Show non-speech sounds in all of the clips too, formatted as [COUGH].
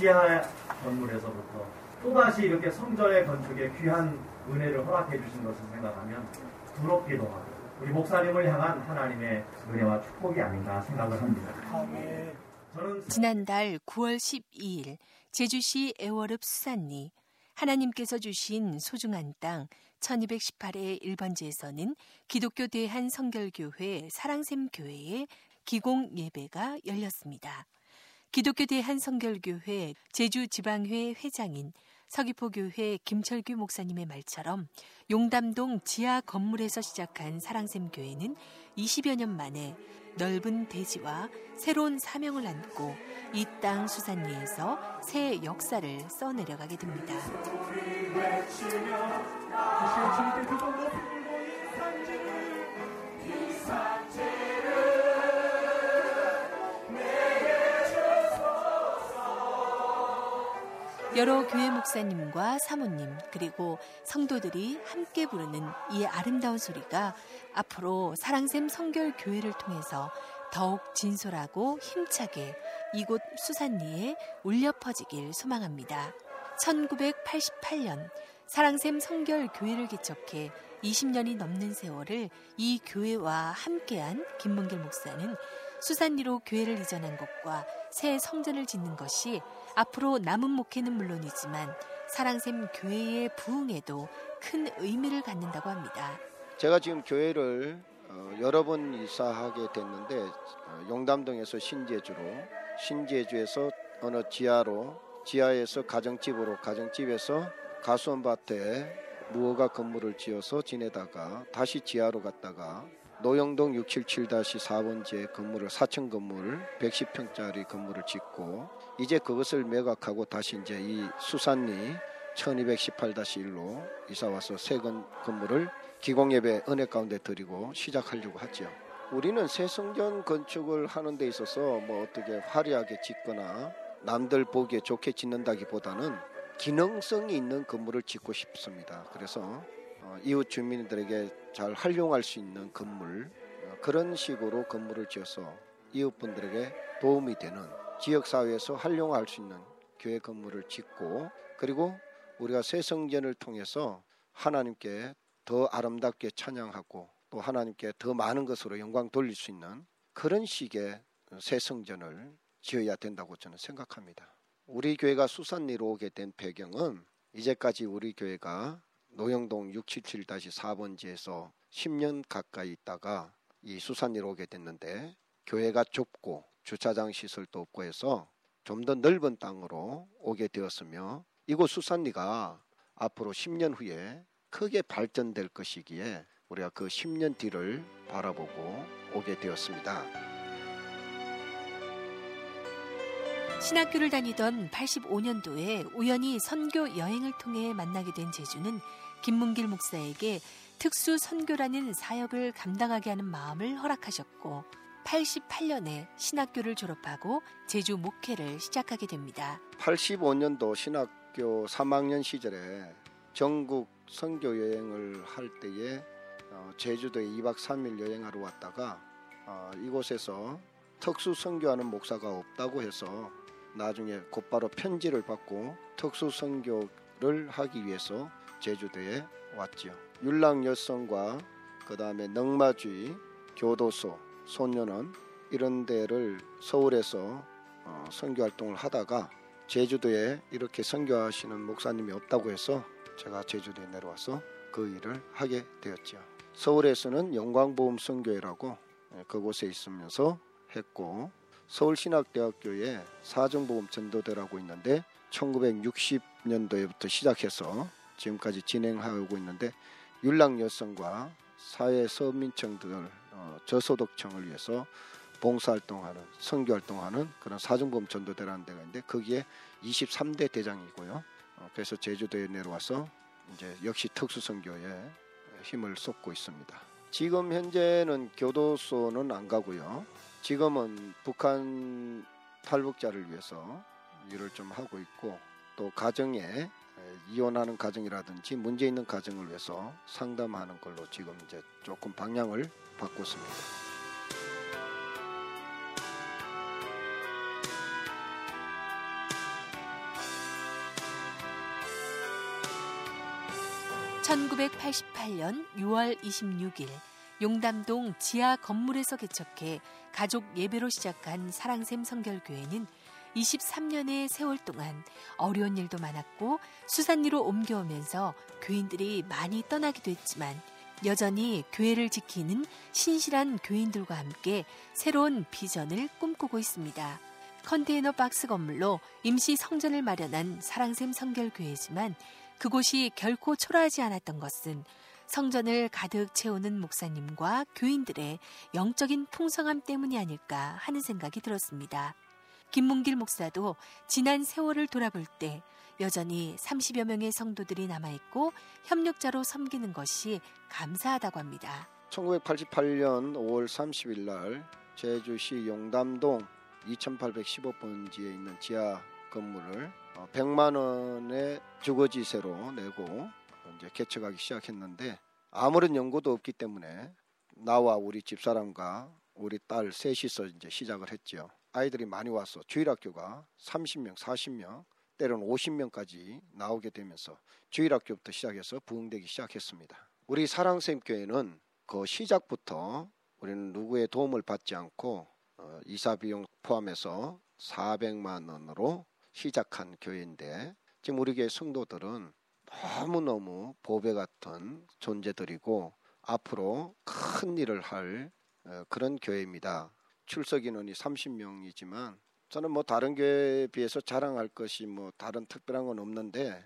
지하 건물에서부터 또다시 이렇게 성전의 건축에 귀한 은혜를 허락해 주신 것을 생각하면 부럽기도 하고 우리 목사님을 향한 하나님의 은혜와 축복이 아닌가 생각을 합니다. 저는 지난달 9월 12일 제주시 애월읍 수산리 하나님께서 주신 소중한 땅 1218회 1번지에서는 기독교 대한 성결교회 사랑샘 교회의 기공 예배가 열렸습니다. 기독교 대한 성결교회 제주지방회 회장인 서귀포교회 김철규 목사님의 말처럼 용담동 지하 건물에서 시작한 사랑샘 교회는 20여 년 만에 넓은 대지와 새로운 사명을 안고 이 땅 수산리에서 새 역사를 써내려가게 됩니다. 여러 교회 목사님과 사모님 그리고 성도들이 함께 부르는 이 아름다운 소리가 앞으로 사랑샘 성결 교회를 통해서 더욱 진솔하고 힘차게 이곳 수산리에 울려 퍼지길 소망합니다. 1988년 사랑샘 성결 교회를 개척해 20년이 넘는 세월을 이 교회와 함께한 김문길 목사는 수산리로 교회를 이전한 것과 새 성전을 짓는 것이 앞으로 남은 목회는 물론이지만 사랑샘 교회의 부흥에도 큰 의미를 갖는다고 합니다. 제가 지금 교회를 어, 여러 번 이사하게 됐는데 어, 용담동에서 신제주로 신제주에서 어느 지하로 지하에서 가정집으로 가정집에서 가수원밭에 무허가 건물을 지어서 지내다가 다시 지하로 갔다가 노영동 677-4번지의 건물을 4층 건물 110평짜리 건물을 짓고 이제 그것을 매각하고 다시 이제 이 수산리 1218-1로 이사 와서 새 건물을 기공예배 은혜 가운데 드리고 시작하려고 하죠. 우리는 새 성전 건축을 하는 데 있어서 뭐 어떻게 화려하게 짓거나 남들 보기에 좋게 짓는다기보다는 기능성이 있는 건물을 짓고 싶습니다. 그래서 어, 이웃 주민들에게 잘 활용할 수 있는 건물 어, 그런 식으로 건물을 지어서 이웃분들에게 도움이 되는 지역 사회에서 활용할 수 있는 교회 건물을 짓고 그리고 우리가 새 성전을 통해서 하나님께 더 아름답게 찬양하고 또 하나님께 더 많은 것으로 영광 돌릴 수 있는 그런 식의 새 성전을 지어야 된다고 저는 생각합니다. 우리 교회가 수산리로 오게 된 배경은 이제까지 우리 교회가 노영동 677-4번지에서 10년 가까이 있다가 이 수산리로 오게 됐는데 교회가 좁고 주차장 시설도 없고 해서 좀 더 넓은 땅으로 오게 되었으며 이곳 수산리가 앞으로 10년 후에 크게 발전될 것이기에 우리가 그 10년 뒤를 바라보고 오게 되었습니다. 신학교를 다니던 85년도에 우연히 선교 여행을 통해 만나게 된 제주는 김문길 목사에게 특수 선교라는 사역을 감당하게 하는 마음을 허락하셨고 88년에 신학교를 졸업하고 제주 목회를 시작하게 됩니다. 85년도 신학교 3학년 시절에 전국 선교 여행을 할 때에 어, 제주도에 2박 3일 여행하러 왔다가 어, 이곳에서 특수 선교하는 목사가 없다고 해서 나중에 곧바로 편지를 받고 특수 선교를 하기 위해서 제주도에 왔지요. 율랑 여성과 그 다음에 넉마주의 교도소 소년원 이런 데를 서울에서 어, 선교 활동을 하다가 제주도에 이렇게 선교하시는 목사님이 없다고 해서 제가 제주도에 내려와서 그 일을 하게 되었죠. 서울에서는 영광보험 선교회라고 예, 그곳에 있으면서 했고 서울신학대학교에 사정보험 전도대라고 있는데 1960년도에부터 시작해서 지금까지 진행하고 있는데 율락 여성과 사회 서민층 들 어, 저소득층을 위해서 봉사활동하는 선교활동하는 그런 사정보험 전도대라는 데가 있는데 거기에 23대 대장이고요. 어, 그래서 제주도에 내려와서 이제 역시 특수선교에 힘을 쏟고 있습니다. 지금 현재는 교도소는 안 가고요. 지금은 북한 탈북자를 위해서 일을 좀 하고 있고 또 가정에 이혼하는 가정이라든지 문제 있는 가정을 위해서 상담하는 걸로 지금 이제 조금 방향을 바꿨습니다. (1988년 6월 26일) 용담동 지하 건물에서 개척해 가족 예배로 시작한 사랑샘 성결교회는 23년의 세월 동안 어려운 일도 많았고 수산리로 옮겨오면서 교인들이 많이 떠나기도 했지만 여전히 교회를 지키는 신실한 교인들과 함께 새로운 비전을 꿈꾸고 있습니다. 컨테이너 박스 건물로 임시 성전을 마련한 사랑샘 성결교회지만 그곳이 결코 초라하지 않았던 것은 성전을 가득 채우는 목사님과 교인들의 영적인 풍성함 때문이 아닐까 하는 생각이 들었습니다. 김문길 목사도 지난 세월을 돌아볼 때 여전히 30여 명의 성도들이 남아있고 협력자로 섬기는 것이 감사하다고 합니다. 1988년 5월 30일 날 제주시 용담동 2815번지에 있는 지하 건물을 100만 어, 원의 주거지세로 내고 이제 개척하기 시작했는데 아무런 연고도 없기 때문에 나와 우리 집사람과 우리 딸 셋이서 이제 시작을 했죠. 아이들이 많이 와서 주일학교가 30명, 40명, 때로는 50명까지 나오게 되면서 주일학교부터 시작해서 부흥되기 시작했습니다. 우리 사랑샘 교회는 그 시작부터 우리는 누구의 도움을 받지 않고 어, 이사 비용 포함해서 400만 원으로 시작한 교회인데 지금 우리 교회 성도들은 너무너무 보배 같은 존재들이고 앞으로 큰 일을 할 어, 그런 교회입니다. 출석 인원이 30명이지만 저는 뭐 다른 교회에 비해서 자랑할 것이 뭐 다른 특별한 건 없는데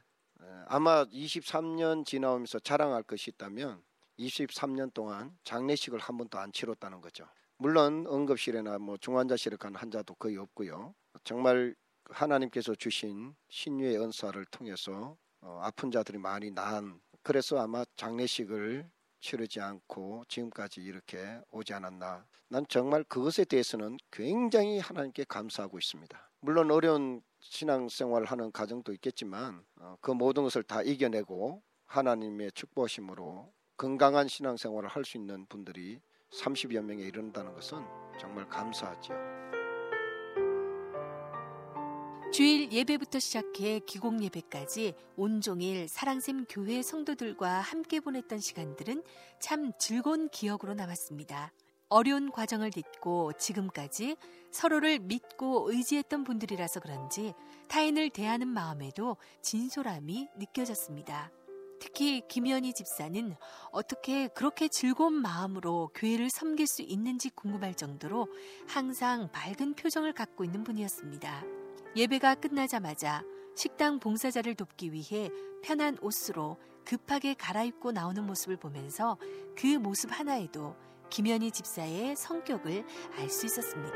아마 23년 지나오면서 자랑할 것이 있다면 23년 동안 장례식을 한 번도 안 치렀다는 거죠. 물론 응급실이나 뭐 중환자실에 간 환자도 거의 없고요. 정말 하나님께서 주신 신유의 은사를 통해서 어, 아픈 자들이 많이 난 그래서 아마 장례식을 치르지 않고 지금까지 이렇게 오지 않았나. 난 정말 그것에 대해서는 굉장히 하나님께 감사하고 있습니다. 물론 어려운 신앙생활을 하는 가정도 있겠지만 어, 그 모든 것을 다 이겨내고 하나님의 축복심으로 건강한 신앙생활을 할 수 있는 분들이 30여 명에 이른다는 것은 정말 감사하죠. 주일 예배부터 시작해 기공 예배까지 온종일 사랑샘 교회 성도들과 함께 보냈던 시간들은 참 즐거운 기억으로 남았습니다. 어려운 과정을 딛고 지금까지 서로를 믿고 의지했던 분들이라서 그런지 타인을 대하는 마음에도 진솔함이 느껴졌습니다. 특히 김현희 집사는 어떻게 그렇게 즐거운 마음으로 교회를 섬길 수 있는지 궁금할 정도로 항상 밝은 표정을 갖고 있는 분이었습니다. 예배가 끝나자마자 식당 봉사자를 돕기 위해 편한 옷으로 급하게 갈아입고 나오는 모습을 보면서 그 모습 하나에도 김현희 집사의 성격을 알 수 있었습니다.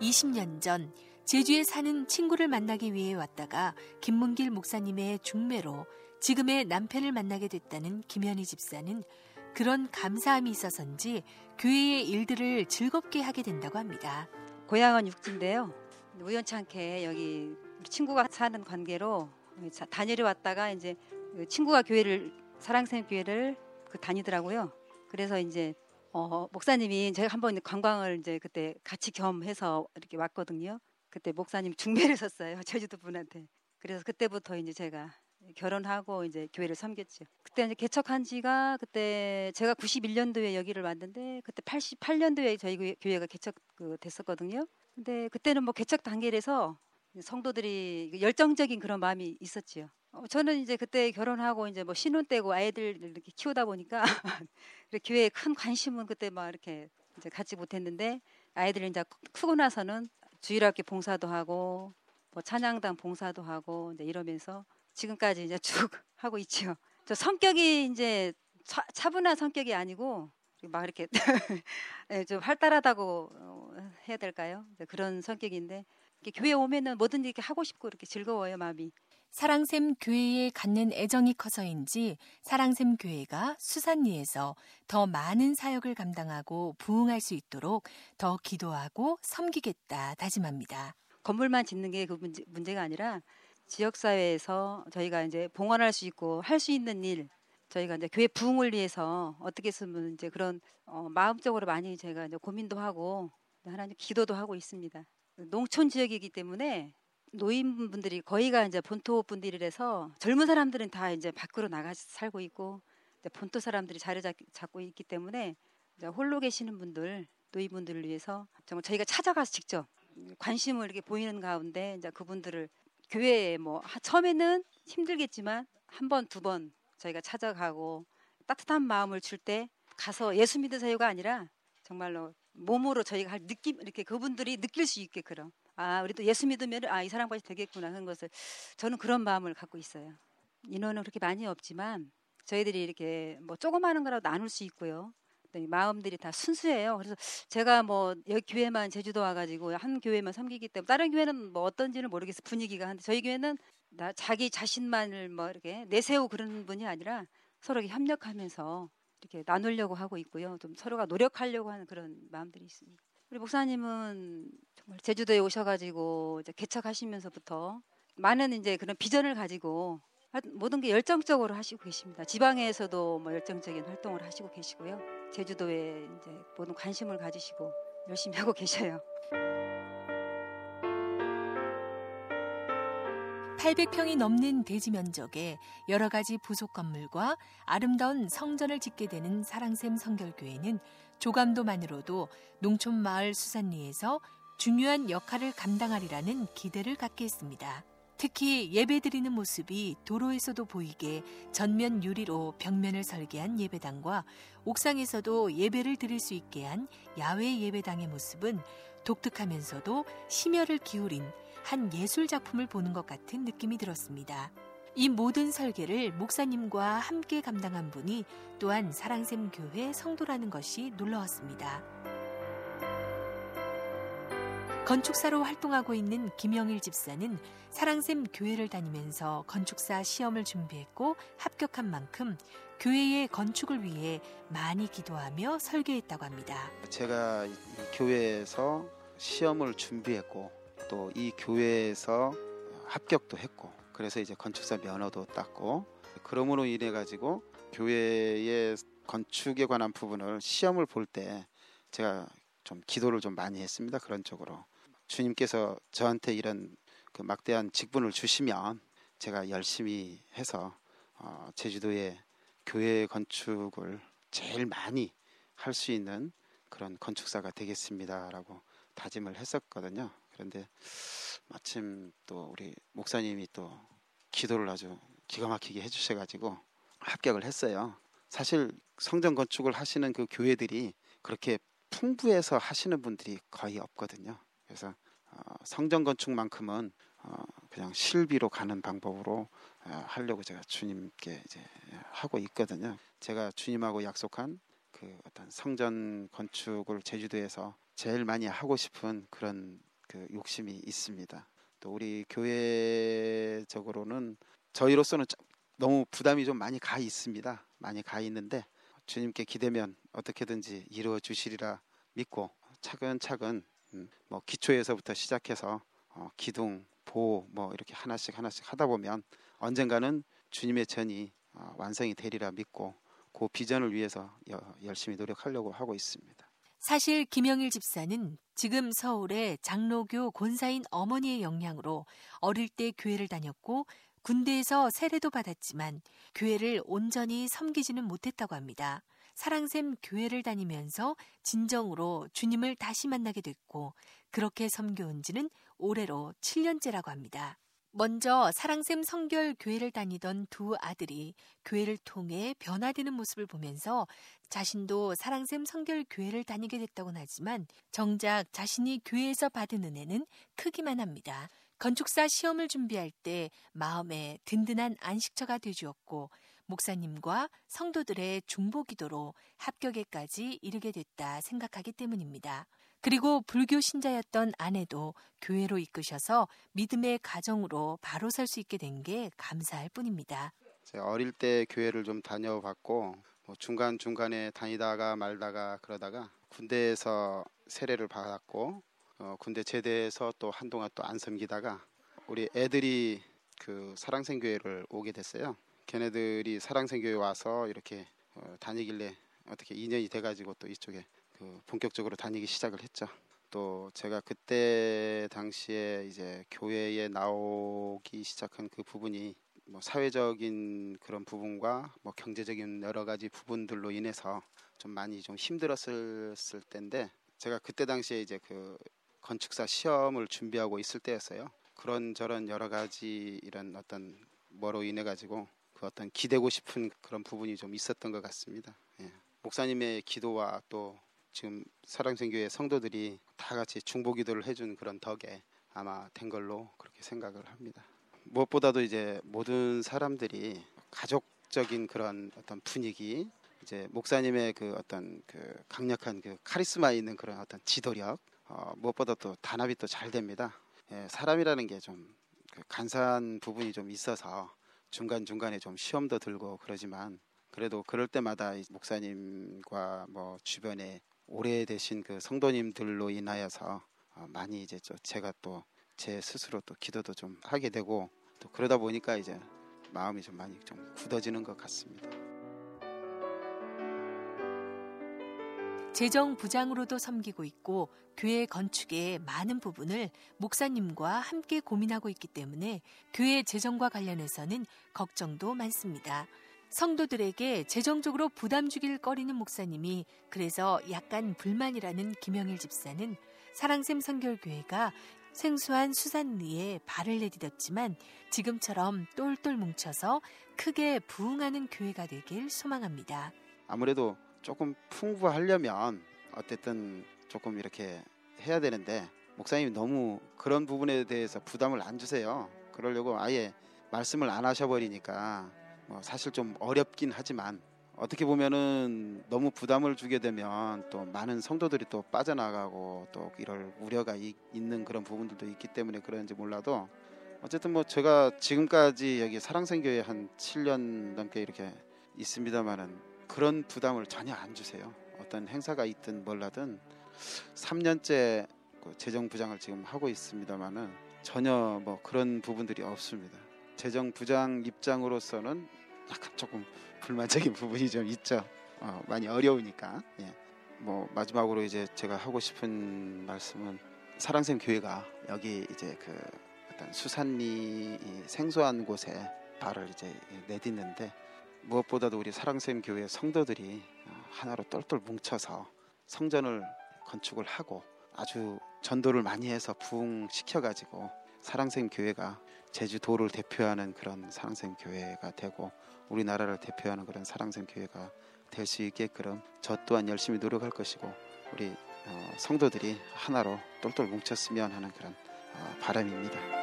(20년) 전 제주에 사는 친구를 만나기 위해 왔다가 김문길 목사님의 중매로 지금의 남편을 만나게 됐다는 김현희 집사는 그런 감사함이 있어서인지 교회의 일들을 즐겁게 하게 된다고 합니다. 고향은 육지인데요. 우연찮게 여기 친구가 사는 관계로 다니러 왔다가 이제 그 친구가 교회를 사랑샘 교회를 그 다니더라고요. 그래서 이제 어, 목사님이 제가 한번 관광을 이제 그때 같이 겸해서 이렇게 왔거든요. 그때 목사님 중매를 [LAUGHS] 섰어요 제주도 분한테. 그래서 그때부터 이제 제가 결혼하고 이제 교회를 섬겼죠. 그때 이제 개척한 지가 그때 제가 91년도에 여기를 왔는데 그때 88년도에 저희 교회가 개척 그 됐었거든요. 근데 그때는 뭐 개척 단계라서 성도들이 열정적인 그런 마음이 있었지요. 어, 저는 이제 그때 결혼하고 이제 뭐 신혼 때고 아이들 이렇게 키우다 보니까 [LAUGHS] 교회에 큰 관심은 그때 막 이렇게 이제 갖지 못했는데 아이들이 이제 크고 나서는 주일학교 봉사도 하고 뭐 찬양당 봉사도 하고 이제 이러면서 지금까지 이제 쭉 [LAUGHS] 하고 있죠. 저 성격이 이제 차, 차분한 성격이 아니고 막 이렇게 네, [LAUGHS] 좀 활달하다고 어, 해야 될까요? 그런 성격인데 교회 오면은 뭐든지 이렇게 하고 싶고 이렇게 즐거워요 마음이. 사랑샘 교회에 갖는 애정이 커서인지 사랑샘 교회가 수산리에서 더 많은 사역을 감당하고 부흥할 수 있도록 더 기도하고 섬기겠다 다짐합니다. 건물만 짓는 게 그 문제, 문제가 아니라 지역 사회에서 저희가 이제 봉헌할 수 있고 할 수 있는 일 저희가 이제 교회 부흥을 위해서 어떻게 쓰면 이제 그런 어, 마음적으로 많이 제가 이제 고민도 하고 하나님 기도도 하고 있습니다. 농촌 지역이기 때문에 노인분들이 거의가 이제 본토 분들이라서 젊은 사람들은 다 이제 밖으로 나가 살고 있고 본토 사람들이 자리 잡고 있기 때문에 홀로 계시는 분들 노인분들을 위해서 정말 저희가 찾아가서 직접 관심을 이렇게 보이는 가운데 이제 그분들을 교회에 뭐 처음에는 힘들겠지만 한 번 두 번 저희가 찾아가고 따뜻한 마음을 줄 때 가서 예수 믿으세요가 아니라 정말로 몸으로 저희가 할 느낌 이렇게 그분들이 느낄 수 있게 그럼 아 우리도 예수 믿으면 아이 사랑받이 되겠구나 하는 것을 저는 그런 마음을 갖고 있어요. 인원은 그렇게 많이 없지만 저희들이 이렇게 뭐 조그마한 거라도 나눌 수 있고요. 마음들이 다 순수해요. 그래서 제가 뭐 여기 교회만 제주도 와가지고 한 교회만 섬기기 때문에 다른 교회는 뭐 어떤지는 모르겠어 분위기가 한데 저희 교회는 나 자기 자신만을 뭐 이렇게 내세우 그런 분이 아니라 서로 협력하면서 이렇게 나누려고 하고 있고요. 좀 서로가 노력하려고 하는 그런 마음들이 있습니다. 우리 목사님은 정말 제주도에 오셔가지고 개척하시면서부터 많은 이제 그런 비전을 가지고 모든 게 열정적으로 하시고 계십니다. 지방에서도 뭐 열정적인 활동을 하시고 계시고요. 제주도에 이제 모든 관심을 가지시고 열심히 [LAUGHS] 하고 계셔요. 800평이 넘는 대지 면적에 여러 가지 부속 건물과 아름다운 성전을 짓게 되는 사랑샘 성결교회는 조감도만으로도 농촌 마을 수산리에서 중요한 역할을 감당하리라는 기대를 갖게 했습니다. 특히 예배드리는 모습이 도로에서도 보이게 전면 유리로 벽면을 설계한 예배당과 옥상에서도 예배를 드릴 수 있게 한 야외 예배당의 모습은 독특하면서도 심혈을 기울인 한 예술 작품을 보는 것 같은 느낌이 들었습니다. 이 모든 설계를 목사님과 함께 감당한 분이 또한 사랑샘 교회 성도라는 것이 놀라웠습니다. 건축사로 활동하고 있는 김영일 집사는 사랑샘 교회를 다니면서 건축사 시험을 준비했고 합격한 만큼 교회의 건축을 위해 많이 기도하며 설계했다고 합니다. 제가 교회에서 시험을 준비했고 또 이 교회에서 합격도 했고 그래서 이제 건축사 면허도 땄고 그러므로 인해 가지고 교회의 건축에 관한 부분을 시험을 볼 때 제가 좀 기도를 좀 많이 했습니다. 그런 쪽으로. 주님께서 저한테 이런 그 막대한 직분을 주시면 제가 열심히 해서 어, 제주도의 교회 건축을 제일 많이 할 수 있는 그런 건축사가 되겠습니다라고 다짐을 했었거든요. 그런데 마침 또 우리 목사님이 또 기도를 아주 기가 막히게 해주셔가지고 합격을 했어요. 사실 성전 건축을 하시는 그 교회들이 그렇게 풍부해서 하시는 분들이 거의 없거든요. 그래서 어, 성전 건축만큼은 어, 그냥 실비로 가는 방법으로 어, 하려고 제가 주님께 이제 하고 있거든요. 제가 주님하고 약속한 그 어떤 성전 건축을 제주도에서 제일 많이 하고 싶은 그런 그 욕심이 있습니다. 또 우리 교회적으로는 저희로서는 너무 부담이 좀 많이 가 있습니다. 많이 가 있는데 주님께 기대면 어떻게든지 이루어 주시리라 믿고 차근차근 음, 뭐 기초에서부터 시작해서 어, 기둥, 보, 뭐 이렇게 하나씩 하나씩 하다 보면 언젠가는 주님의 전이 어, 완성이 되리라 믿고 그 비전을 위해서 여, 열심히 노력하려고 하고 있습니다. 사실 김영일 집사는 지금 서울의 장로교 권사인 어머니의 영향으로 어릴 때 교회를 다녔고 군대에서 세례도 받았지만 교회를 온전히 섬기지는 못했다고 합니다. 사랑샘 교회를 다니면서 진정으로 주님을 다시 만나게 됐고 그렇게 섬겨온 지는 올해로 7년째라고 합니다. 먼저 사랑샘 성결 교회를 다니던 두 아들이 교회를 통해 변화되는 모습을 보면서 자신도 사랑샘 성결 교회를 다니게 됐다고는 하지만 정작 자신이 교회에서 받은 은혜는 크기만 합니다. 건축사 시험을 준비할 때 마음에 든든한 안식처가 되주었고 목사님과 성도들의 중보 기도로 합격에까지 이르게 됐다 생각하기 때문입니다. 그리고 불교 신자였던 아내도 교회로 이끄셔서 믿음의 가정으로 바로 설 수 있게 된 게 감사할 뿐입니다. 어릴 때 교회를 좀 다녀봤고 뭐 중간 중간에 다니다가 말다가 그러다가 군대에서 세례를 받았고 어, 군대 제대해서 또 한동안 또 안 섬기다가 우리 애들이 그 사랑생교회를 오게 됐어요. 걔네들이 사랑생교회 와서 이렇게 어, 다니길래 어떻게 2년이 돼가지고 또 이쪽에 그 본격적으로 다니기 시작을 했죠. 또 제가 그때 당시에 이제 교회에 나오기 시작한 그 부분이 뭐 사회적인 그런 부분과 뭐 경제적인 여러 가지 부분들로 인해서 좀 많이 좀 힘들었을 때인데 제가 그때 당시에 이제 그 건축사 시험을 준비하고 있을 때였어요. 그런 저런 여러 가지 이런 어떤 뭐로 인해 가지고 그 어떤 기대고 싶은 그런 부분이 좀 있었던 것 같습니다. 예. 목사님의 기도와 또 지금 사랑생교회 성도들이 다 같이 중보 기도를 해준 그런 덕에 아마 된 걸로 그렇게 생각을 합니다. 무엇보다도 이제 모든 사람들이 가족적인 그런 어떤 분위기, 이제 목사님의 그 어떤 그 강력한 그 카리스마 있는 그런 어떤 지도력, 어, 무엇보다 또 단합이 또 잘 됩니다. 예, 사람이라는 게좀 그 간사한 부분이 좀 있어서 중간 중간에 좀 시험도 들고 그러지만 그래도 그럴 때마다 목사님과 뭐 주변에 오래되신 그 성도님들로 인하여서 어, 많이 이제 제가 또 제 스스로 또 기도도 좀 하게 되고 또 그러다 보니까 이제 마음이 좀 많이 좀 굳어지는 것 같습니다. 재정 부장으로도 섬기고 있고 교회 건축의 많은 부분을 목사님과 함께 고민하고 있기 때문에 교회 재정과 관련해서는 걱정도 많습니다. 성도들에게 재정적으로 부담 주길 꺼리는 목사님이 그래서 약간 불만이라는 김영일 집사는 사랑샘 성결교회가 생소한 수산리에 발을 내디뎠지만 지금처럼 똘똘 뭉쳐서 크게 부흥하는 교회가 되길 소망합니다. 아무래도 조금 풍부하려면 어쨌든 조금 이렇게 해야 되는데 목사님이 너무 그런 부분에 대해서 부담을 안 주세요. 그러려고 아예 말씀을 안 하셔버리니까 뭐 사실 좀 어렵긴 하지만 어떻게 보면은 너무 부담을 주게 되면 또 많은 성도들이 또 빠져나가고 또 이럴 우려가 이, 있는 그런 부분들도 있기 때문에 그런지 몰라도 어쨌든 뭐 제가 지금까지 여기 사랑생교회 한 7년 넘게 이렇게 있습니다만은 그런 부담을 전혀 안 주세요. 어떤 행사가 있든 몰라든 3년째 그 재정 부장을 지금 하고 있습니다만은 전혀 뭐 그런 부분들이 없습니다. 재정 부장 입장으로서는 약간 조금 불만적인 [LAUGHS] 부분이 좀 있죠. 어, 많이 어려우니까. 예. 뭐 마지막으로 이제 제가 하고 싶은 말씀은 사랑샘 교회가 여기 이제 그 어떤 수산리 생소한 곳에 발을 이제 내딛는데 무엇보다도 우리 사랑샘 교회 성도들이 어, 하나로 똘똘 뭉쳐서 성전을 건축을 하고 아주 전도를 많이 해서 부흥시켜 가지고 사랑샘 교회가 제주도를 대표하는 그런 사랑샘 교회가 되고 우리나라를 대표하는 그런 사랑샘 교회가 될 수 있게끔 저 또한 열심히 노력할 것이고 우리 어, 성도들이 하나로 똘똘 뭉쳤으면 하는 그런 어, 바람입니다.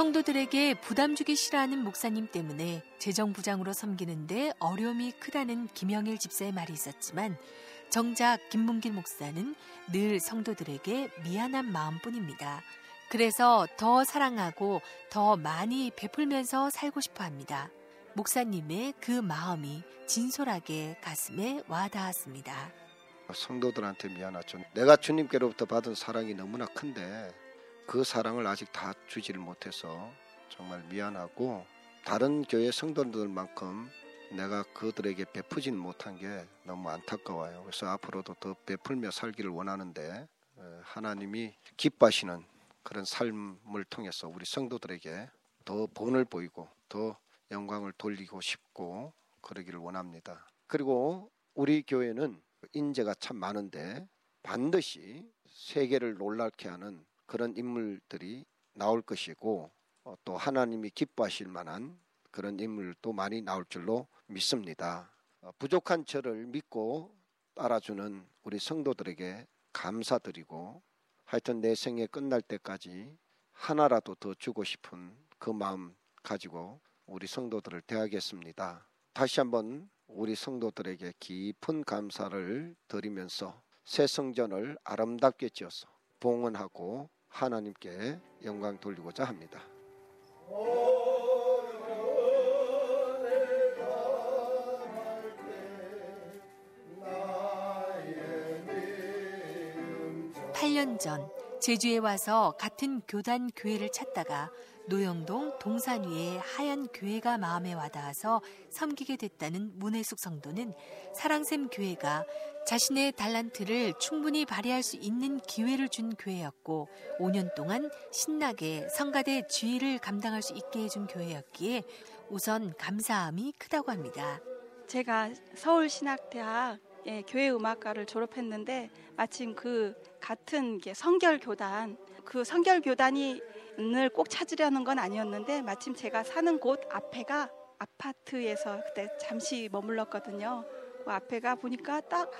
성도들에게 부담 주기 싫어하는 목사님 때문에 재정부장으로 섬기는데 어려움이 크다는 김영일 집사의 말이 있었지만 정작 김문길 목사는 늘 성도들에게 미안한 마음뿐입니다. 그래서 더 사랑하고 더 많이 베풀면서 살고 싶어 합니다. 목사님의 그 마음이 진솔하게 가슴에 와 닿았습니다. 성도들한테 미안하죠. 내가 주님께로부터 받은 사랑이 너무나 큰데 그 사랑을 아직 다 주지를 못해서 정말 미안하고 다른 교회 성도들만큼 내가 그들에게 베푸진 못한 게 너무 안타까워요. 그래서 앞으로도 더 베풀며 살기를 원하는데 어, 하나님이 기뻐하시는 그런 삶을 통해서 우리 성도들에게 더 본을 보이고 더 영광을 돌리고 싶고 그러기를 원합니다. 그리고 우리 교회는 인재가 참 많은데 반드시 세계를 놀랍게 하는 그런 인물들이 나올 것이고 어, 또 하나님이 기뻐하실 만한 그런 인물도 많이 나올 줄로 믿습니다. 어, 부족한 저를 믿고 따라주는 우리 성도들에게 감사드리고 하여튼 내 생에 끝날 때까지 하나라도 더 주고 싶은 그 마음 가지고 우리 성도들을 대하겠습니다. 다시 한번 우리 성도들에게 깊은 감사를 드리면서 새 성전을 아름답게 지어서 봉헌하고 하나님께 영광 돌리고자 합니다. (8년) 전 제주에 와서 같은 교단 교회를 찾다가 노영동 동산 위에 하얀 교회가 마음에 와닿아서 섬기게 됐다는 문혜숙 성도는 사랑샘 교회가 자신의 달란트를 충분히 발휘할 수 있는 기회를 준 교회였고 5년 동안 신나게 성가대 주의를 감당할 수 있게 해준 교회였기에 우선 감사함이 크다고 합니다. 제가 서울신학대학 예, 교회 음악과를 졸업했는데 마침 그 같은 성결 교단 그 성결 교단이 꼭 찾으려는 건 아니었는데 마침 제가 사는 곳 앞에가 아파트에서 그때 잠시 머물렀거든요. 그 앞에가 보니까 딱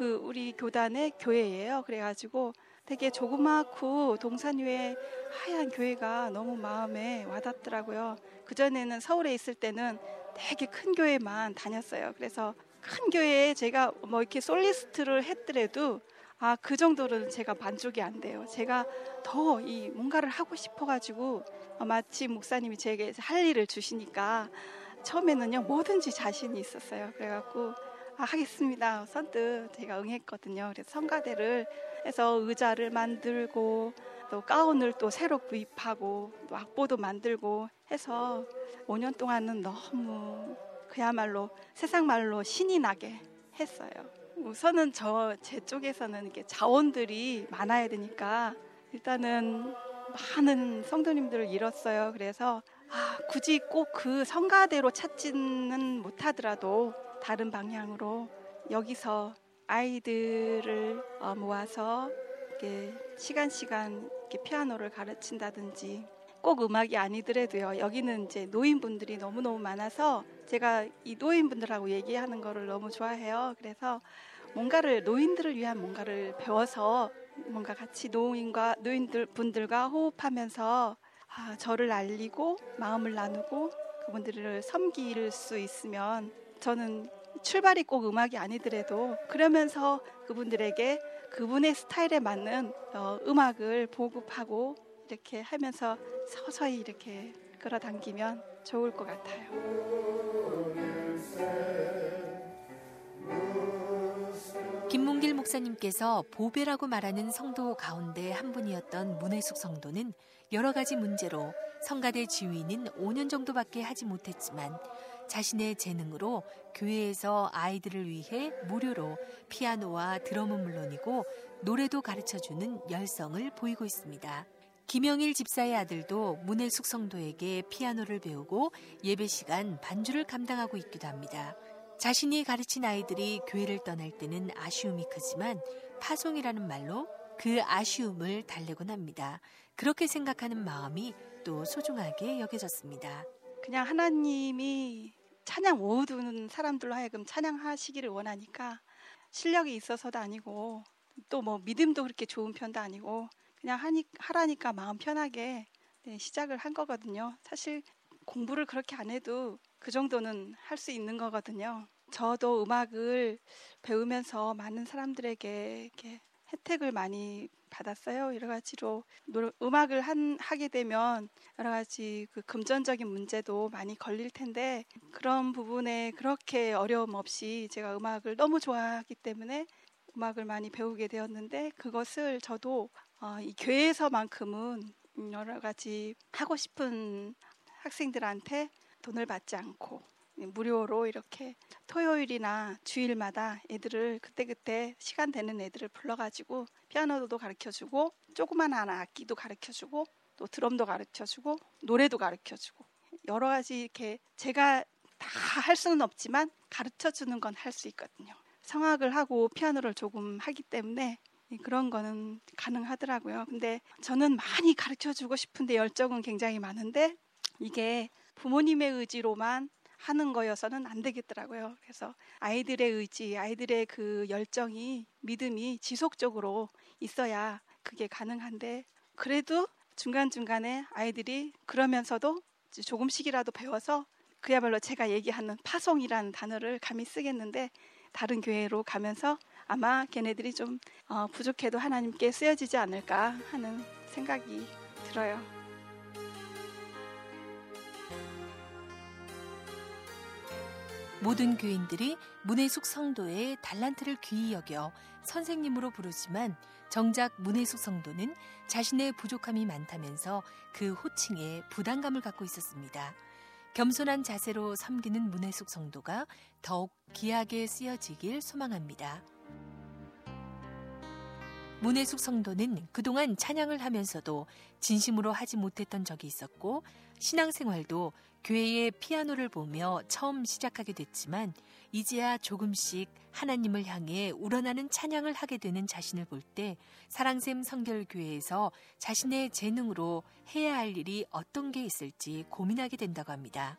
그 우리 교단의 교회예요. 그래가지고 되게 조그맣고 동산 위에 하얀 교회가 너무 마음에 와닿더라고요. 그 전에는 서울에 있을 때는 되게 큰 교회만 다녔어요. 그래서 큰 교회에 제가 뭐 이렇게 솔리스트를 했더라도 아, 그 정도로는 제가 만족이 안 돼요. 제가 더 이 뭔가를 하고 싶어가지고 어, 마치 목사님이 제게 할 일을 주시니까 처음에는요 뭐든지 자신이 있었어요. 그래갖고 아, 하겠습니다. 선뜻 제가 응했거든요. 그래서 성가대를 해서 의자를 만들고 또 가운을 또 새로 구입하고 또 악보도 만들고 해서 5년 동안은 너무 그야말로 세상 말로 신이 나게 했어요. 우선은 저 제 쪽에서는 이렇게 자원들이 많아야 되니까 일단은 많은 성도님들을 잃었어요. 그래서 아, 굳이 꼭 그 성가대로 찾지는 못하더라도 다른 방향으로 여기서 아이들을 어, 모아서 이렇게 시간 시간 이렇게 피아노를 가르친다든지 꼭 음악이 아니더라도요. 여기는 이제 노인분들이 너무너무 많아서 제가 이 노인분들하고 얘기하는 거를 너무 좋아해요. 그래서 뭔가를 노인들을 위한 뭔가를 배워서 뭔가 같이 노인과 노인들 분들과 호흡하면서 아, 저를 알리고 마음을 나누고 그분들을 섬길 수 있으면 저는 출발이 꼭 음악이 아니더라도 그러면서 그분들에게 그분의 스타일에 맞는 어, 음악을 보급하고 이렇게 하면서 서서히 이렇게 끌어당기면 좋을 것 같아요. 김문길 목사님께서 보배라고 말하는 성도 가운데 한 분이었던 문혜숙 성도는 여러 가지 문제로 성가대 지휘는 5년 정도밖에 하지 못했지만 자신의 재능으로 교회에서 아이들을 위해 무료로 피아노와 드럼은 물론이고 노래도 가르쳐 주는 열성을 보이고 있습니다. 김영일 집사의 아들도 문혜숙 성도에게 피아노를 배우고 예배 시간 반주를 감당하고 있기도 합니다. 자신이 가르친 아이들이 교회를 떠날 때는 아쉬움이 크지만 파송이라는 말로 그 아쉬움을 달래곤 합니다. 그렇게 생각하는 마음이 또 소중하게 여겨졌습니다. 그냥 하나님이 찬양 모두는 사람들로 하여금 찬양하시기를 원하니까 실력이 있어서도 아니고 또 뭐 믿음도 그렇게 좋은 편도 아니고 그냥 하니, 하라니까 마음 편하게 네, 시작을 한 거거든요. 사실 공부를 그렇게 안 해도 그 정도는 할 수 있는 거거든요. 저도 음악을 배우면서 많은 사람들에게 이렇게 혜택을 많이 받았어요. 여러 가지로 음악을 한, 하게 되면 여러 가지 그 금전적인 문제도 많이 걸릴 텐데 그런 부분에 그렇게 어려움 없이 제가 음악을 너무 좋아하기 때문에 음악을 많이 배우게 되었는데 그것을 저도 어, 이 교회에서만큼은 여러 가지 하고 싶은 학생들한테 돈을 받지 않고 무료로 이렇게 토요일이나 주일마다 애들을 그때그때 시간 되는 애들을 불러가지고 피아노도 가르쳐주고 조그만한 악기도 가르쳐주고 또 드럼도 가르쳐주고 노래도 가르쳐주고 여러 가지 이렇게 제가 다 할 수는 없지만 가르쳐주는 건 할 수 있거든요. 성악을 하고 피아노를 조금 하기 때문에 그런 거는 가능하더라고요. 근데 저는 많이 가르쳐 주고 싶은데 열정은 굉장히 많은데 이게 부모님의 의지로만 하는 거여서는 안 되겠더라고요. 그래서 아이들의 의지, 아이들의 그 열정이, 믿음이 지속적으로 있어야 그게 가능한데 그래도 중간중간에 아이들이 그러면서도 조금씩이라도 배워서 그야말로 제가 얘기하는 파송이라는 단어를 감히 쓰겠는데 다른 교회로 가면서 아마 걔네들이 좀 어, 부족해도 하나님께 쓰여지지 않을까 하는 생각이 들어요. 모든 교인들이 문해숙 성도의 달란트를 귀히 여겨 선생님으로 부르지만 정작 문해숙 성도는 자신의 부족함이 많다면서 그 호칭에 부담감을 갖고 있었습니다. 겸손한 자세로 섬기는 문해숙 성도가 더욱 귀하게 쓰여지길 소망합니다. 문해숙 성도는 그동안 찬양을 하면서도 진심으로 하지 못했던 적이 있었고 신앙생활도 교회의 피아노를 보며 처음 시작하게 됐지만 이제야 조금씩 하나님을 향해 우러나는 찬양을 하게 되는 자신을 볼 때 사랑샘 성결교회에서 자신의 재능으로 해야 할 일이 어떤 게 있을지 고민하게 된다고 합니다.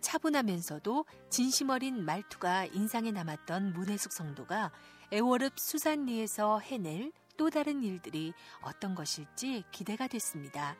차분하면서도 진심 어린 말투가 인상에 남았던 문해숙 성도가 애월읍 수산리에서 해낼 또 다른 일들이 어떤 것일지 기대가 됐습니다.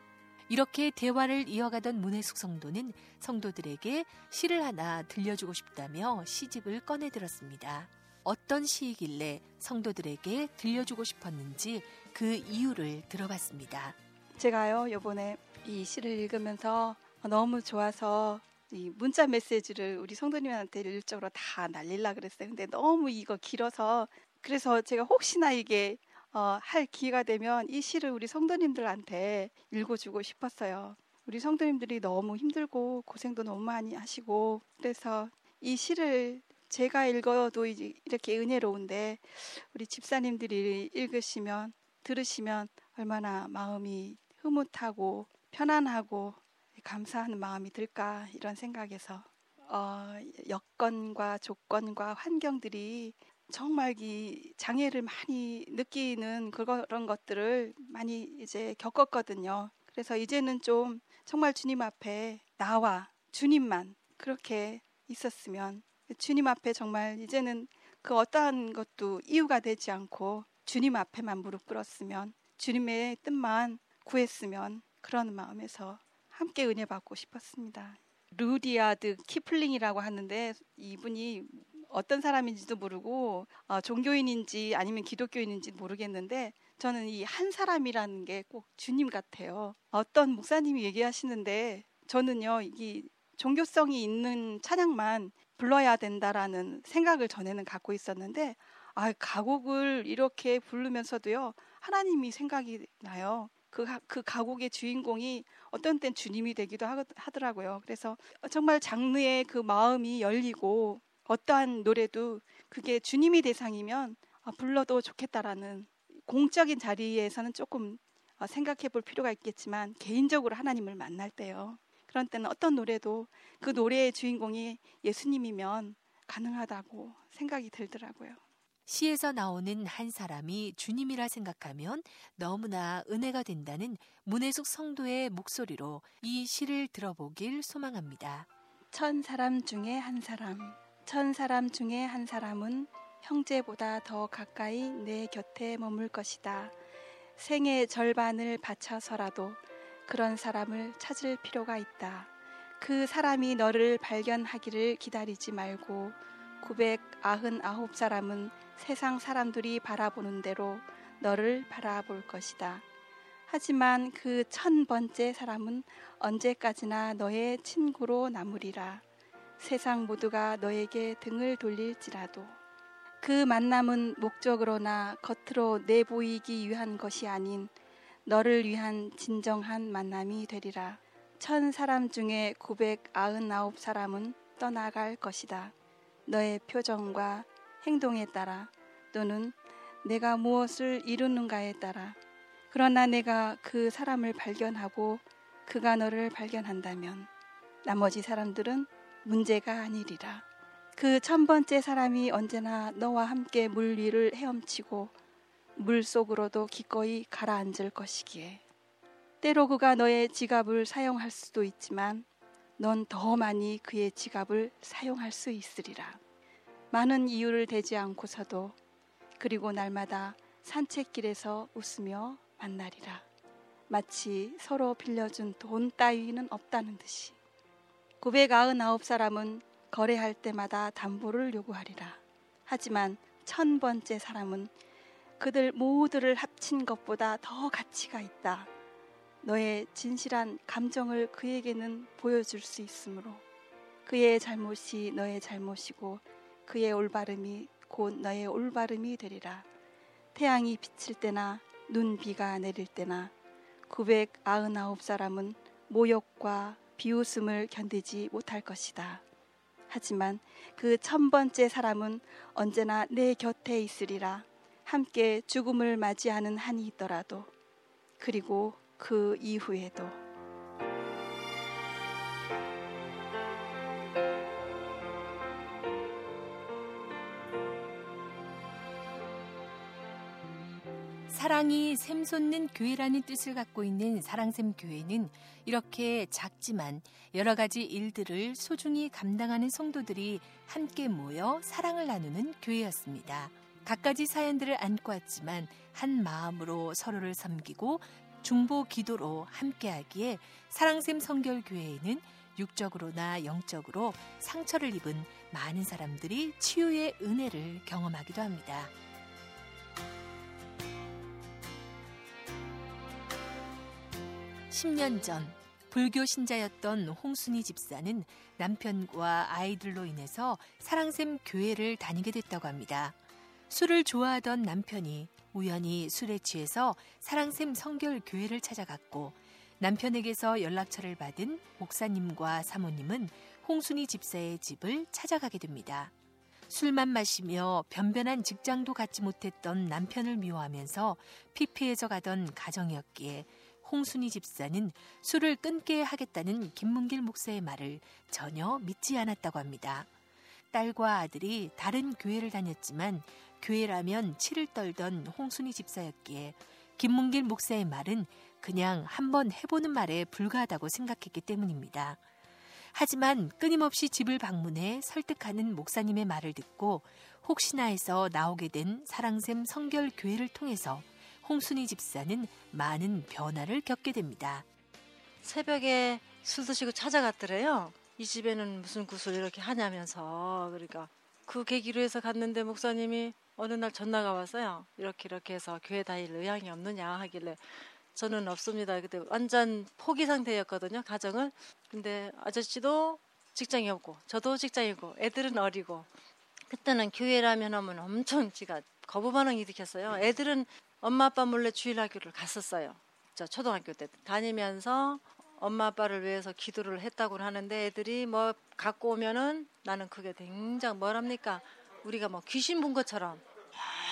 이렇게 대화를 이어가던 문해숙 성도는 성도들에게 시를 하나 들려주고 싶다며 시집을 꺼내 들었습니다. 어떤 시이길래 성도들에게 들려주고 싶었는지 그 이유를 들어봤습니다. 제가요, 요번에 이 시를 읽으면서 너무 좋아서 이 문자 메시지를 우리 성도님한테 일적으로 다 날릴라 그랬어요. 근데 너무 이거 길어서 그래서 제가 혹시나 이게 어, 할 기회가 되면 이 시를 우리 성도님들한테 읽어주고 싶었어요. 우리 성도님들이 너무 힘들고 고생도 너무 많이 하시고 그래서 이 시를 제가 읽어도 이렇게 은혜로운데 우리 집사님들이 읽으시면 들으시면 얼마나 마음이 흐뭇하고 편안하고 감사하는 마음이 들까 이런 생각에서 어, 여건과 조건과 환경들이 정말 이 장애를 많이 느끼는 그런 것들을 많이 이제 겪었거든요. 그래서 이제는 좀 정말 주님 앞에 나와 주님만 그렇게 있었으면 주님 앞에 정말 이제는 그 어떠한 것도 이유가 되지 않고 주님 앞에만 무릎 꿇었으면 주님의 뜻만 구했으면 그런 마음에서 함께 은혜 받고 싶었습니다. 루디아드 키플링이라고 하는데 이분이 어떤 사람인지도 모르고 어, 종교인인지 아니면 기독교인인지 모르겠는데 저는 이 한 사람이라는 게 꼭 주님 같아요. 어떤 목사님이 얘기하시는데 저는요 이 종교성이 있는 찬양만 불러야 된다라는 생각을 전에는 갖고 있었는데 아 가곡을 이렇게 부르면서도요 하나님이 생각이 나요. 그, 그 가곡의 주인공이 어떤 땐 주님이 되기도 하더라고요. 그래서 정말 장르의 그 마음이 열리고 어떠한 노래도 그게 주님이 대상이면 아, 불러도 좋겠다라는 공적인 자리에서는 조금 어, 생각해 볼 필요가 있겠지만 개인적으로 하나님을 만날 때요. 그런 때는 어떤 노래도 그 노래의 주인공이 예수님이면 가능하다고 생각이 들더라고요. 시에서 나오는 한 사람이 주님이라 생각하면 너무나 은혜가 된다는 문혜숙 성도의 목소리로 이 시를 들어보길 소망합니다. 천 사람 중에 한 사람. 천 사람 중에 한 사람은 형제보다 더 가까이 내 곁에 머물 것이다. 생의 절반을 바쳐서라도 그런 사람을 찾을 필요가 있다. 그 사람이 너를 발견하기를 기다리지 말고 999 사람은 세상 사람들이 바라보는 대로 너를 바라볼 것이다. 하지만 그 천 번째 사람은 언제까지나 너의 친구로 남으리라. 세상 모두가 너에게 등을 돌릴지라도 그 만남은 목적으로나 겉으로 내보이기 위한 것이 아닌 너를 위한 진정한 만남이 되리라. 천 사람 중에 999 사람은 떠나갈 것이다. 너의 표정과 행동에 따라 또는 내가 무엇을 이루는가에 따라 그러나 내가 그 사람을 발견하고 그가 너를 발견한다면 나머지 사람들은 문제가 아니리라. 그 천 번째 사람이 언제나 너와 함께 물 위를 헤엄치고 물 속으로도 기꺼이 가라앉을 것이기에 때로 그가 너의 지갑을 사용할 수도 있지만 넌 더 많이 그의 지갑을 사용할 수 있으리라. 많은 이유를 대지 않고서도 그리고 날마다 산책길에서 웃으며 만나리라. 마치 서로 빌려준 돈 따위는 없다는 듯이. 999사람은 거래할 때마다 담보를 요구하리라. 하지만 천 번째 사람은 그들 모두를 합친 것보다 더 가치가 있다. 너의 진실한 감정을 그에게는 보여줄 수 있으므로 그의 잘못이 너의 잘못이고 그의 올바름이 곧 너의 올바름이 되리라. 태양이 비칠 때나 눈비가 내릴 때나 999 사람은 모욕과 비웃음을 견디지 못할 것이다. 하지만 그 천 번째 사람은 언제나 내 곁에 있으리라. 함께 죽음을 맞이하는 한이 있더라도 그리고 그 이후에도 사랑이 샘솟는 교회라는 뜻을 갖고 있는 사랑샘 교회는 이렇게 작지만 여러 가지 일들을 소중히 감당하는 성도들이 함께 모여 사랑을 나누는 교회였습니다. 갖가지 사연들을 안고 왔지만 한 마음으로 서로를 섬기고 중보 기도로 함께하기에 사랑샘 성결교회에는 육적으로나 영적으로 상처를 입은 많은 사람들이 치유의 은혜를 경험하기도 합니다. 10년 전 불교 신자였던 홍순희 집사는 남편과 아이들로 인해서 사랑샘 교회를 다니게 됐다고 합니다. 술을 좋아하던 남편이 우연히 술에 취해서 사랑샘 성결 교회를 찾아갔고 남편에게서 연락처를 받은 목사님과 사모님은 홍순희 집사의 집을 찾아가게 됩니다. 술만 마시며 변변한 직장도 갖지 못했던 남편을 미워하면서 피폐해져 가던 가정이었기에 홍순희 집사는 술을 끊게 하겠다는 김문길 목사의 말을 전혀 믿지 않았다고 합니다. 딸과 아들이 다른 교회를 다녔지만 교회라면 치를 떨던 홍순희 집사였기에 김문길 목사의 말은 그냥 한번 해보는 말에 불과하다고 생각했기 때문입니다. 하지만 끊임없이 집을 방문해 설득하는 목사님의 말을 듣고 혹시나 해서 나오게 된 사랑샘 성결 교회를 통해서 홍순희 집사는 많은 변화를 겪게 됩니다. 새벽에 술 드시고 찾아갔더래요. 이 집에는 무슨 구슬 이렇게 하냐면서 그러니까 그 계기로 해서 갔는데 목사님이 어느 날 전화가 왔어요. 이렇게 이렇게 해서 교회 다닐 의향이 없느냐 하길래 저는 없습니다. 그때 완전 포기 상태였거든요. 가정을. 근데 아저씨도 직장이 없고 저도 직장이고 애들은 어리고 그때는 교회라면 하면 엄청 지가 거부 반응이 일으켰어요. 애들은 엄마 아빠 몰래 주일학교를 갔었어요. 저 초등학교 때 다니면서 엄마 아빠를 위해서 기도를 했다고 하는데 애들이 뭐 갖고 오면은 나는 그게 굉장히 뭐랍니까 우리가 뭐 귀신 본 것처럼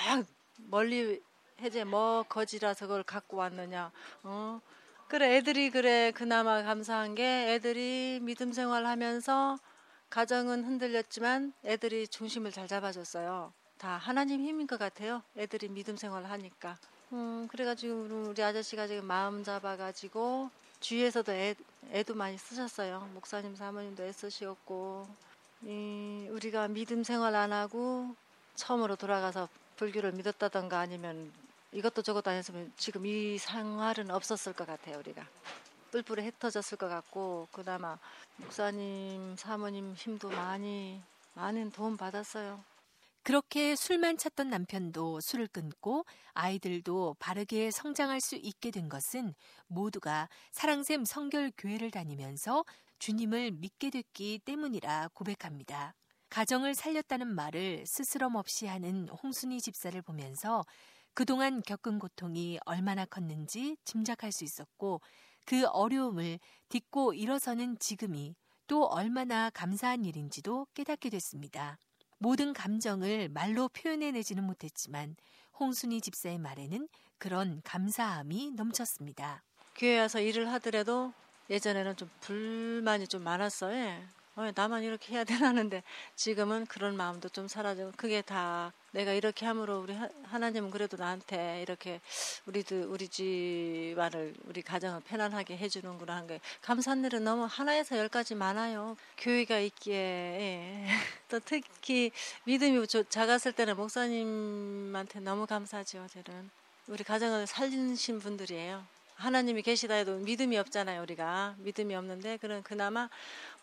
막 멀리 해제 뭐 거지라서 그걸 갖고 왔느냐 어 그래 애들이 그래 그나마 감사한 게 애들이 믿음 생활하면서 가정은 흔들렸지만 애들이 중심을 잘 잡아줬어요. 다 하나님 힘인 것 같아요. 애들이 믿음 생활을 하니까. 음, 그래가지고 우리 아저씨가 지금 마음 잡아가지고 주위에서도 애, 애도 많이 쓰셨어요. 목사님 사모님도 애쓰시었고 이, 우리가 믿음 생활 안 하고 처음으로 돌아가서 불교를 믿었다던가 아니면 이것도 저것도 안 했으면 지금 이 생활은 없었을 것 같아요 우리가 뿔뿔이 흩어졌을 것 같고 그나마 목사님 사모님 힘도 많이 많은 도움 받았어요. 그렇게 술만 찾던 남편도 술을 끊고 아이들도 바르게 성장할 수 있게 된 것은 모두가 사랑샘 성결 교회를 다니면서 주님을 믿게 됐기 때문이라 고백합니다. 가정을 살렸다는 말을 스스럼 없이 하는 홍순희 집사를 보면서 그동안 겪은 고통이 얼마나 컸는지 짐작할 수 있었고 그 어려움을 딛고 일어서는 지금이 또 얼마나 감사한 일인지도 깨닫게 됐습니다. 모든 감정을 말로 표현해내지는 못했지만 홍순희 집사의 말에는 그런 감사함이 넘쳤습니다. 교회 와서 일을 하더라도 예전에는 좀 불만이 좀 많았어요. 어, 나만 이렇게 해야 되나는데 지금은 그런 마음도 좀 사라지고 그게 다 내가 이렇게 함으로 우리 하나님은 그래도 나한테 이렇게 우리도 우리 집안을 우리 가정을 편안하게 해주는구나 하는 게 감사한 일은 너무 하나에서 열까지 많아요. 교회가 있기에 예. [LAUGHS] 또 특히 믿음이 작았을 때는 목사님한테 너무 감사하죠. 저는 우리 가정을 살리신 분들이에요. 하나님이 계시다 해도 믿음이 없잖아요, 우리가. 믿음이 없는데, 그런 그나마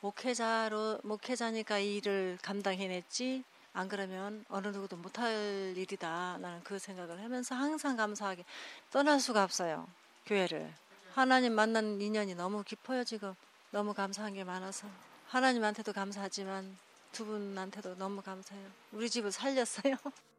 목회자로, 목회자니까 이 일을 감당해냈지, 안 그러면 어느 누구도 못할 일이다. 나는 그 생각을 하면서 항상 감사하게 떠날 수가 없어요, 교회를. 하나님 만난 인연이 너무 깊어요, 지금. 너무 감사한 게 많아서. 하나님한테도 감사하지만 두 분한테도 너무 감사해요. 우리 집을 살렸어요. [LAUGHS]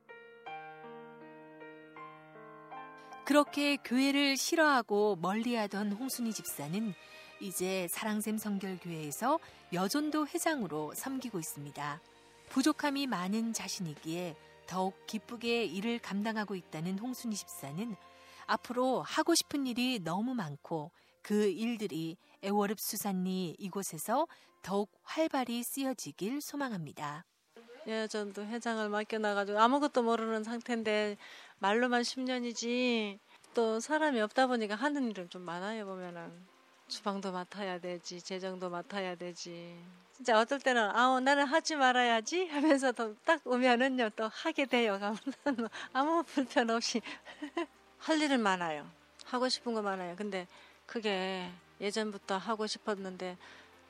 그렇게 교회를 싫어하고 멀리하던 홍순희 집사는 이제 사랑샘 성결교회에서 여전도 회장으로 섬기고 있습니다. 부족함이 많은 자신이기에 더욱 기쁘게 일을 감당하고 있다는 홍순희 집사는 앞으로 하고 싶은 일이 너무 많고 그 일들이 애월읍 수산리 이곳에서 더욱 활발히 쓰여지길 소망합니다. 예전도 회장을 맡겨놔가지고 아무것도 모르는 상태인데 말로만 10년이지 또 사람이 없다 보니까 하는 일은 좀 많아요 보면은. 주방도 맡아야 되지 재정도 맡아야 되지. 진짜 어떨 때는 아우 나는 하지 말아야지? 하면서도 딱 오면은요 또 하게 돼요. 가면 [LAUGHS] 아무 불편 없이. [LAUGHS] 할 일은 많아요. 하고 싶은 거 많아요. 근데 그게 예전부터 하고 싶었는데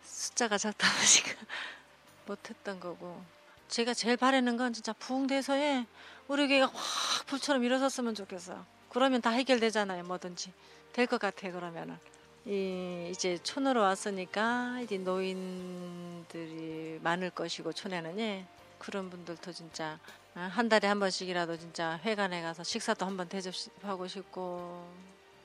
숫자가 적다 보니까 [LAUGHS] 못했던 거고 제가 제일 바라는 건 진짜 부흥돼서에 우리 교회가 확 불처럼 일어섰으면 좋겠어요. 그러면 다 해결되잖아요, 뭐든지. 될 것 같아요, 그러면은. 이, 이제 촌으로 왔으니까 이제 노인들이 많을 것이고, 촌에는 예. 그런 분들도 진짜 한 달에 한 번씩이라도 진짜 회관에 가서 식사도 한 번 대접하고 싶고,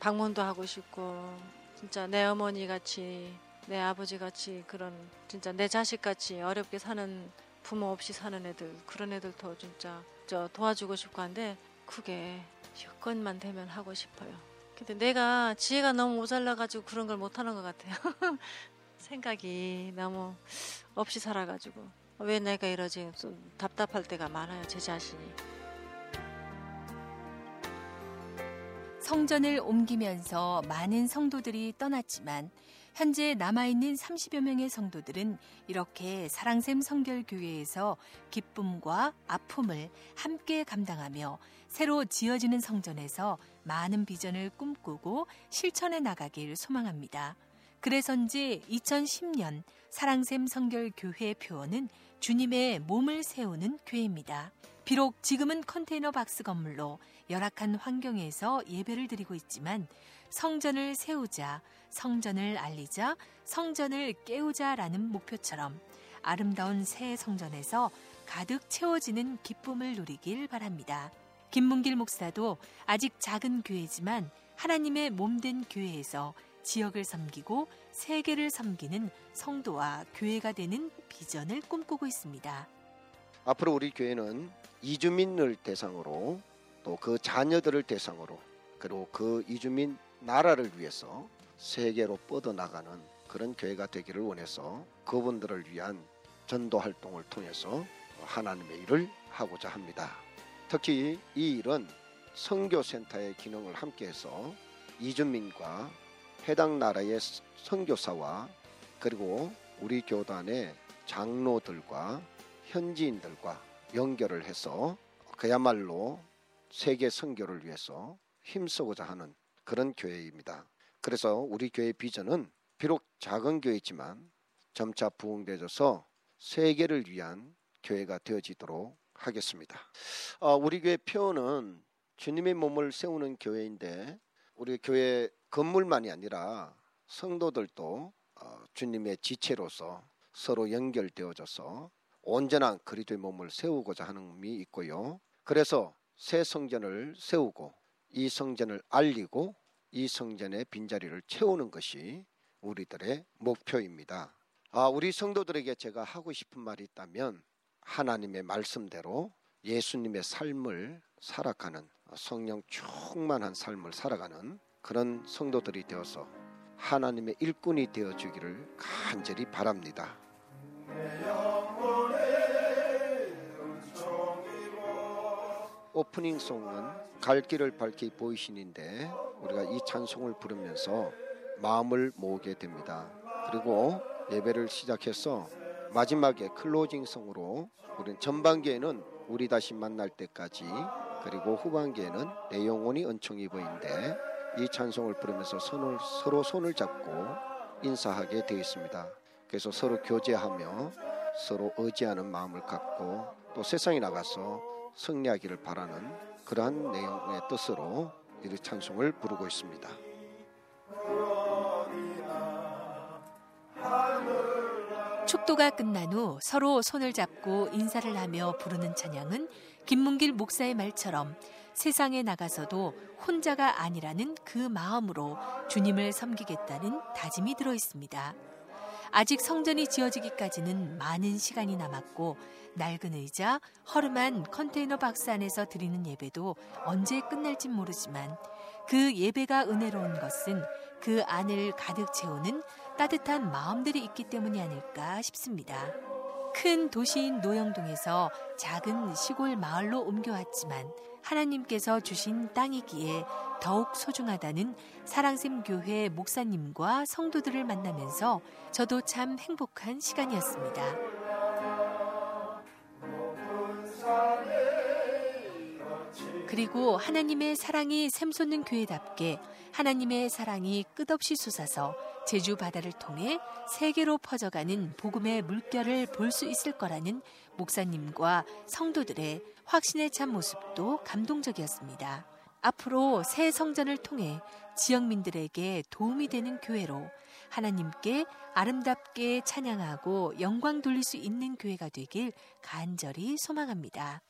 방문도 하고 싶고, 진짜 내 어머니 같이, 내 아버지 같이 그런 진짜 내 자식 같이 어렵게 사는 부모 없이 사는 애들 그런 애들도 진짜 저 도와주고 싶고 한데 그게 여건만 되면 하고 싶어요. 근데 내가 지혜가 너무 모자라가지고 그런 걸 못하는 것 같아요. [LAUGHS] 생각이 너무 없이 살아가지고 왜 내가 이러지 좀 답답할 때가 많아요 제 자신이. 성전을 옮기면서 많은 성도들이 떠났지만 현재 남아있는 30여 명의 성도들은 이렇게 사랑샘 성결교회에서 기쁨과 아픔을 함께 감당하며 새로 지어지는 성전에서 많은 비전을 꿈꾸고 실천해 나가길 소망합니다. 그래서인지 2010년 사랑샘 성결교회 표어는 주님의 몸을 세우는 교회입니다. 비록 지금은 컨테이너 박스 건물로 열악한 환경에서 예배를 드리고 있지만 성전을 세우자, 성전을 알리자, 성전을 깨우자라는 목표처럼 아름다운 새 성전에서 가득 채워지는 기쁨을 누리길 바랍니다. 김문길 목사도 아직 작은 교회지만 하나님의 몸된 교회에서 지역을 섬기고 세계를 섬기는 성도와 교회가 되는 비전을 꿈꾸고 있습니다. 앞으로 우리 교회는 이주민을 대상으로 또 그 자녀들을 대상으로 그리고 그 이주민 나라를 위해서 세계로 뻗어나가는 그런 교회가 되기를 원해서 그분들을 위한 전도 활동을 통해서 하나님의 일을 하고자 합니다. 특히 이 일은 선교센터의 기능을 함께해서 이주민과 해당 나라의 선교사와 그리고 우리 교단의 장로들과 현지인들과 연결을 해서 그야말로 세계 선교를 위해서 힘쓰고자 하는 그런 교회입니다. 그래서 우리 교회 비전은 비록 작은 교회지만 점차 부흥되어서 세계를 위한 교회가 되어지도록 하겠습니다. 어, 우리 교회 표어는 주님의 몸을 세우는 교회인데 우리 교회 건물만이 아니라 성도들도 어, 주님의 지체로서 서로 연결되어져서 온전한 그리스도의 몸을 세우고자 하는 의미 있고요. 그래서 새 성전을 세우고 이 성전을 알리고 이 성전의 빈자리를 채우는 것이 우리들의 목표입니다. 아, 우리 성도들에게 제가 하고 싶은 말이 있다면 하나님의 말씀대로 예수님의 삶을 살아가는 성령 충만한 삶을 살아가는 그런 성도들이 되어서 하나님의 일꾼이 되어 주기를 간절히 바랍니다. 오프닝 송은 갈 길을 밝히 보이신인데 우리가 이 찬송을 부르면서 마음을 모으게 됩니다. 그리고 예배를 시작해서 마지막에 클로징 송으로 우리는 전반기에는 우리 다시 만날 때까지 그리고 후반기에는 내 영혼이 은총이 보인데 이 찬송을 부르면서 손을, 서로 손을 잡고 인사하게 되어 있습니다. 그래서 서로 교제하며 서로 의지하는 마음을 갖고 또 세상에 나가서 승리하기를 바라는 그러한 내용의 뜻으로 이 찬송을 부르고 있습니다. 축도가 끝난 후 서로 손을 잡고 인사를 하며 부르는 찬양은 김문길 목사의 말처럼 세상에 나가서도 혼자가 아니라는 그 마음으로 주님을 섬기겠다는 다짐이 들어 있습니다. 아직 성전이 지어지기까지는 많은 시간이 남았고 낡은 의자, 허름한 컨테이너 박스 안에서 드리는 예배도 언제 끝날진 모르지만 그 예배가 은혜로운 것은 그 안을 가득 채우는 따뜻한 마음들이 있기 때문이 아닐까 싶습니다. 큰 도시인 노영동에서 작은 시골 마을로 옮겨왔지만 하나님께서 주신 땅이기에 더욱 소중하다는 사랑샘 교회 목사님과 성도들을 만나면서 저도 참 행복한 시간이었습니다. 그리고 하나님의 사랑이 샘솟는 교회답게 하나님의 사랑이 끝없이 솟아서 제주 바다를 통해 세계로 퍼져가는 복음의 물결을 볼 수 있을 거라는 목사님과 성도들의 확신에 찬 모습도 감동적이었습니다. 앞으로 새 성전을 통해 지역민들에게 도움이 되는 교회로 하나님께 아름답게 찬양하고 영광 돌릴 수 있는 교회가 되길 간절히 소망합니다.